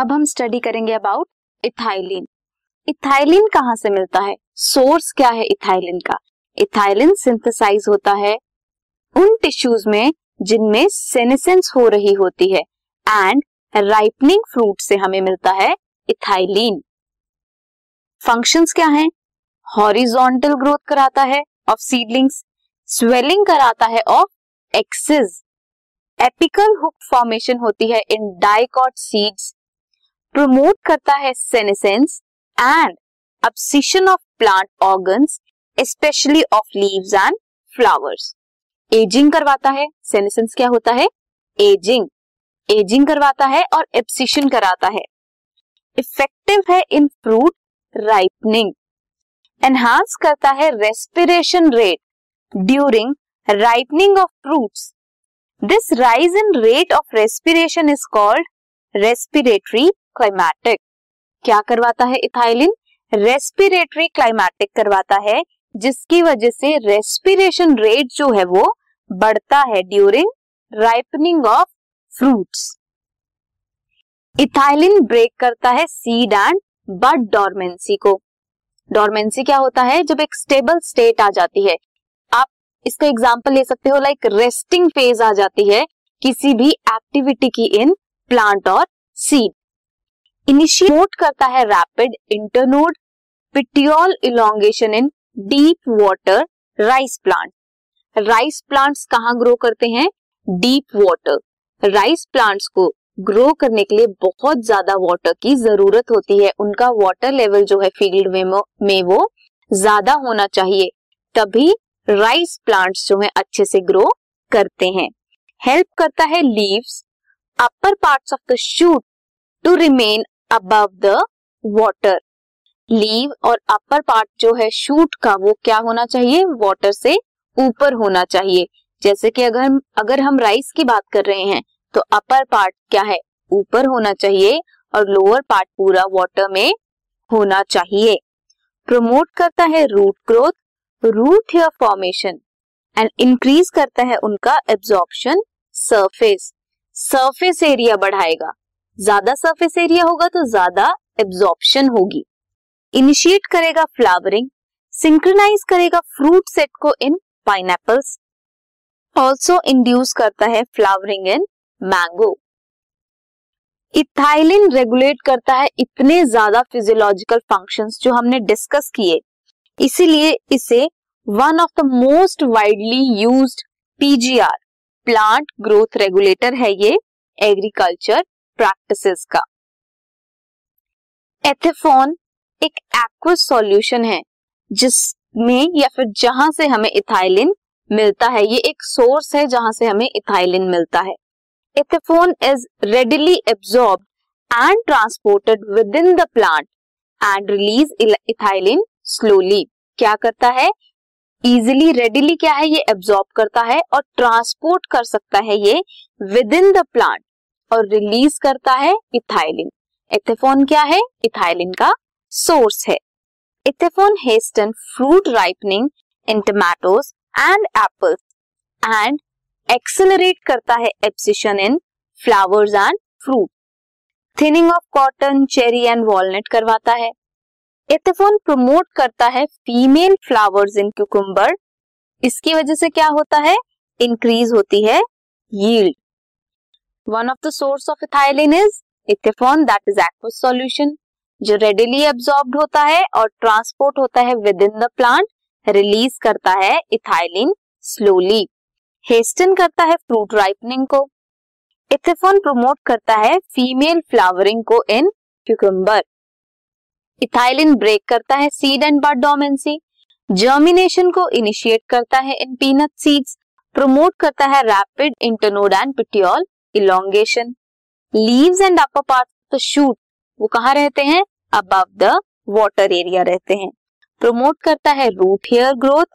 अब हम स्टडी करेंगे अबाउट इथाइलिन इथाइलिन कहाँ से मिलता है? सोर्स क्या है इथाइलिन का? इथाइलिन सिंथेसाइज होता है उन टिश्यूज में जिनमें सेनेसेंस हो रही होती है एंड राइपनिंग फ्रूट से हमें मिलता है इथाइलिन फ़ंक्शंस क्या हैं? हॉरिजॉन्टल ग्रोथ कराता है ऑफ़ सीडलिंग्स स्वेलिंग कराता है of axis apical hook formation होती है इन डाइकॉट सीड्स प्रमोट करता है senescence and abscission of plant organs specially of leaves and flowers ageing करवाता है। सेनेसेंस क्या होता है? एजिंग एजिंग करवाता है और एप्सिशन कराता है। इफ़ेक्टिव है इन फ्रूट राइपनिंग एनहांस करता है respiration rate during ripening of fruits this rise in rate of respiration is called respiratory climacteric क्या करवाता है इथाइलिन रेस्पिरेटरी क्लाइमैटिक करवाता है, जिसकी वजह से रेस्पिरेशन रेट जो है वो बढ़ता है during ripening of fruits ethylene break करता है सीड एंड बड डॉर्मेंसी को. डॉर्मेंसी क्या होता है? जब एक स्टेबल स्टेट आ जाती है। आप इसका एग्ज़ाम्पल ले सकते हो लाइक रेस्टिंग फ़ेज़ आ जाती है किसी भी एक्टिविटी की इन प्लांट और सीड इनिशिएट करता है rapid internode petiole elongation in deep water rice plant rice plants कहाँ ग्रो करते हैं? डीप वाटर राइस प्लांट्स को ग्रो करने के लिए बहुत ज़्यादा वाटर की ज़रूरत होती है। उनका वाटर लेवल जो है फ़ील्ड में वो ज़्यादा होना चाहिए। तभी राइस प्लांट्स जो है अच्छे से ग्रो करते हैं। हेल्प करता है leaves upper parts of the shoot to remain above the water level और अपर पार्ट जो है शूट का वो क्या होना चाहिए? वाटर से ऊपर होना चाहिए। जैसे कि अगर अगर हम राइस की बात कर रहे हैं तो अपर पार्ट क्या है? ऊपर होना चाहिए और लोअर पार्ट पूरा वाटर में होना चाहिए। प्रमोट करता है root growth root hair formation and increase करता है उनका एब्जॉर्प्शन सरफेस सरफेस एरिया बढ़ाएगा। ज़्यादा सरफेस एरिया होगा तो ज़्यादा एब्जॉर्प्शन होगी। इनिशिएट करेगा फ्लावरिंग सिंक्रोनाइज करेगा फ्रूट सेट को इन पाइन ऑल्सो इंड्यूस करता है flowering in mango ethylene regulate करता है इतने ज़्यादा फिजियोलॉजिकल फ़ंक्शंस जो हमने डिस्कस किए। इसीलिए इसे one of the most widely used PGR plant growth regulator है ये एग्रीकल्चर प्रैक्टिसेस का। एथेफोन एक एक्वस सॉल्यूशन है, जिसमें या फिर जहाँ से हमें इथाइलिन मिलता है, ये एक सोर्स है जहाँ से हमें इथाइलिन मिलता है। Ethephon is readily absorb and transported within the plant and release ethylene slowly क्या करता है? इजिली रेडिली क्या है? ये एब्सॉर्ब करता है और ट्रांसपोर्ट कर सकता है ये विद इन द प्लांट और रिलीज़ करता है इथाइलिन एथेफोन क्या है? इथाइलिन का सोर्स है. Ethephon hastens fruit ripening in tomatoes and apples and accelerate करता है abscission in flowers and fruit thinning of cotton cherry and walnut करवाता है. इथेफोन प्रमोट करता है फीमेल फ्लावर्स इन क्यूकुम्बर इसकी वजह से क्या होता है? इंक्रीज होती है yield one of the source of ethylene is ethephon that is aqueous solution जो रेडिली एब्सॉर्ब होता है और ट्रांसपोर्ट होता है within the plant release करता है इथाइलिन स्लोली हेस्टन करता है फ्रूट राइपनिंग को। इथेफोन प्रमोट करता है फीमेल फ्लावरिंग को इन क्यूकम्बर इथाइलिन ब्रेक करता है seed and bud dormancy germination को इनिशिएट करता है इन पीनट सीड्स प्रमोट करता है rapid internode and petiole elongation leaves and upper part the shoot वो कहाँ रहते हैं? अबव द वाटर एरिया रहते हैं। प्रमोट करता है root hair growth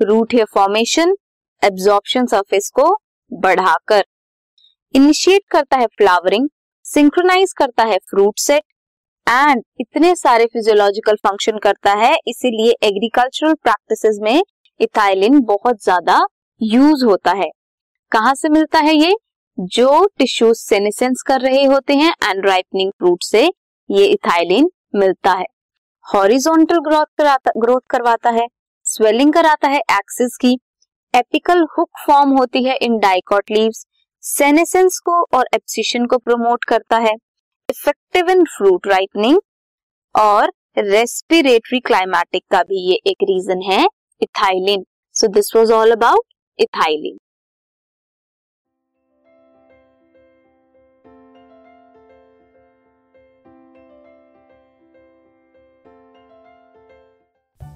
root hair formation absorption surface को बढ़ाकर। इनिशिएट करता है फ्लावरिंग सिंक्रोनाइज करता है फ्रूट सेट एंड इतने सारे फिजियोलॉजिकल फ़ंक्शन करता है, इसीलिए एग्रीकल्चरल प्रैक्टिसेस में इथाइलिन बहुत ज़्यादा यूज़ होता है। कहाँ से मिलता है ये? जो टिश्यू सेनेसेंस कर रहे होते हैं एंड राइपनिंग फ्रूट से, ये इथाइलिन मिलता है। हॉरिजॉन्टल ग्रोथ कराता ग्रोथ करवाता है। स्वेलिंग कराता है एक्सिस की। एपिकल हुक फॉर्म होती है इन डाइकॉट लीव्स सेनेसेंस को और एप्सिशन को प्रमोट करता है। इफ़ेक्टिव इन फ्रूट राइपनिंग और रेस्पिरेटरी क्लाइमेटिक का भी ये एक रीजन है ethylene so this was all about ethylene